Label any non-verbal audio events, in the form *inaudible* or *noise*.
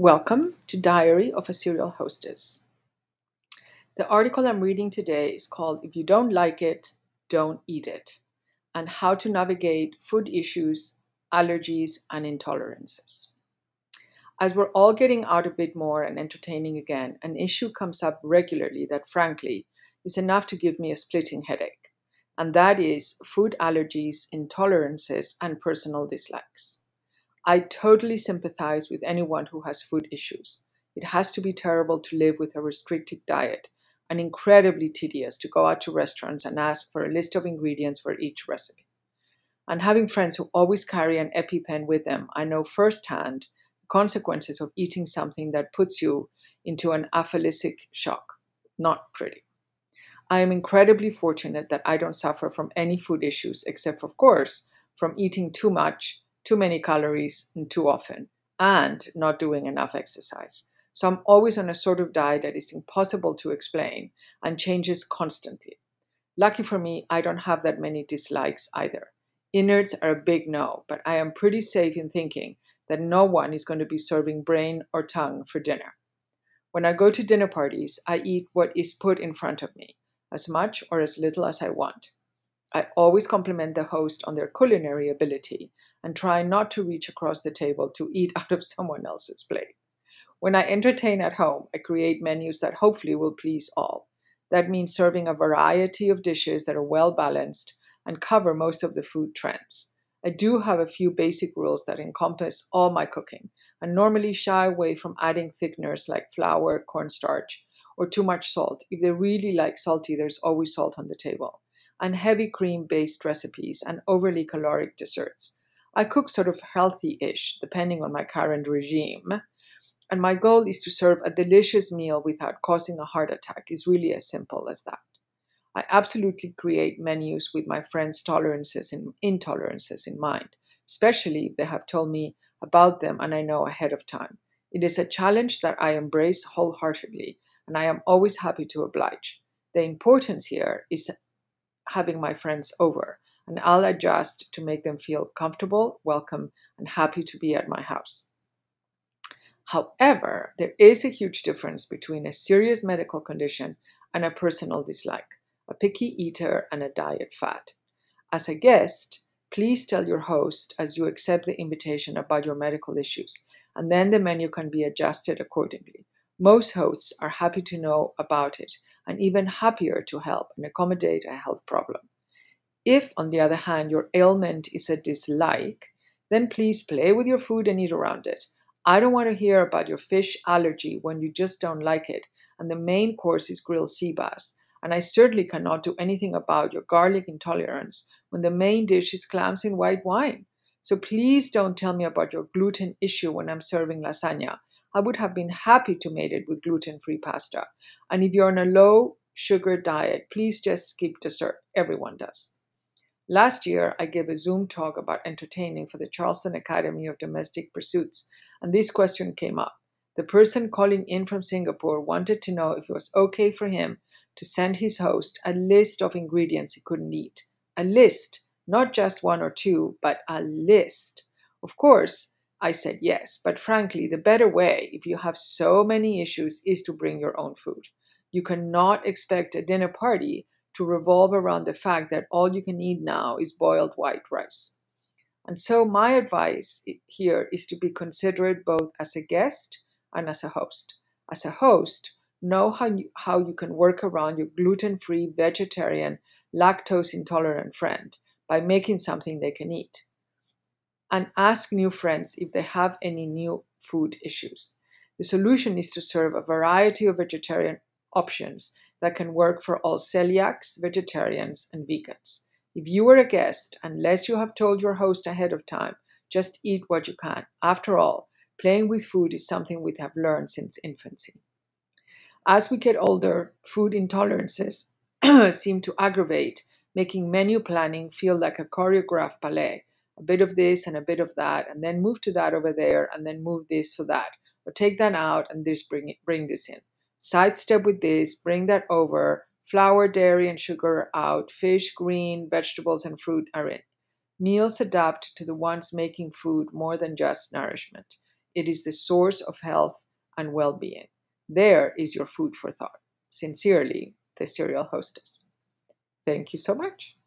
Welcome to Diary of a Serial Hostess. The article I'm reading today is called If You Don't Like It, Don't Eat It and How to Navigate Food Issues, Allergies, and Intolerances. As we're all getting out a bit more and entertaining again, an issue comes up regularly that, frankly, is enough to give me a splitting headache, and that is food allergies, intolerances, and personal dislikes. I totally sympathize with anyone who has food issues. It has to be terrible to live with a restricted diet and incredibly tedious to go out to restaurants and ask for a list of ingredients for each recipe. And having friends who always carry an EpiPen with them, I know firsthand the consequences of eating something that puts you into an anaphylactic shock. Not pretty. I am incredibly fortunate that I don't suffer from any food issues, except, of course, from eating too much too many calories and too often, and not doing enough exercise. So I'm always on a sort of diet that is impossible to explain and changes constantly. Lucky for me, I don't have that many dislikes either. Innards are a big no, but I am pretty safe in thinking that no one is going to be serving brain or tongue for dinner. When I go to dinner parties, I eat what is put in front of me, as much or as little as I want. I always compliment the host on their culinary ability and try not to reach across the table to eat *laughs* out of someone else's plate. When I entertain at home, I create menus that hopefully will please all. That means serving a variety of dishes that are well balanced and cover most of the food trends. I do have a few basic rules that encompass all my cooking and normally shy away from adding thickeners like flour, cornstarch, or too much salt. If they really like salty, there's always salt on the table. And heavy cream based recipes and overly caloric desserts. I cook sort of healthy ish, depending on my current regime. And my goal is to serve a delicious meal without causing a heart attack. It's really as simple as that. I absolutely create menus with my friends' tolerances and intolerances in mind, especially if they have told me about them and I know ahead of time. It is a challenge that I embrace wholeheartedly, and I am always happy to oblige. The importance here is having my friends over and I'll adjust to make them feel comfortable, welcome, and happy to be at my house. However, there is a huge difference between a serious medical condition and a personal dislike, a picky eater, and a diet fad. As a guest, please tell your host as you accept the invitation about your medical issues, and then the menu can be adjusted accordingly. Most hosts are happy to know about it and even happier to help and accommodate a health problem. If, on the other hand, your ailment is a dislike, then please play with your food and eat around it. I don't want to hear about your fish allergy when you just don't like it, and the main course is grilled sea bass. And I certainly cannot do anything about your garlic intolerance when the main dish is clams in white wine. So please don't tell me about your gluten issue when I'm serving lasagna. I would have been happy to mate it with gluten free pasta. And if you're on a low sugar diet, please just skip dessert. Everyone does. Last year, I gave a Zoom talk about entertaining for the Charleston Academy of Domestic Pursuits, and this question came up. The person calling in from Singapore wanted to know if it was okay for him to send his host a list of ingredients he couldn't eat. A list, not just one or two, but a list. Of course, I said yes, but frankly, the better way, if you have so many issues, is to bring your own food. You cannot expect a dinner party to revolve around the fact that all you can eat now is boiled white rice. And so, my advice here is to be considerate both as a guest and as a host. As a host, know how you, how you can work around your gluten free, vegetarian, lactose intolerant friend by making something they can eat. And ask new friends if they have any new food issues. The solution is to serve a variety of vegetarian options that can work for all celiacs, vegetarians, and vegans. If you are a guest, unless you have told your host ahead of time, just eat what you can. After all, playing with food is something we have learned since infancy. As we get older, food intolerances *clears throat* seem to aggravate, making menu planning feel like a choreographed ballet. A bit of this and a bit of that, and then move to that over there, and then move this for that. Or take that out and this bring it, bring this in sidestep with this, bring that over. Flour, dairy, and sugar out. Fish, green, vegetables, and fruit are in. Meals adapt to the ones making food more than just nourishment. It is the source of health and well being. There is your food for thought. Sincerely, the serial hostess. Thank you so much.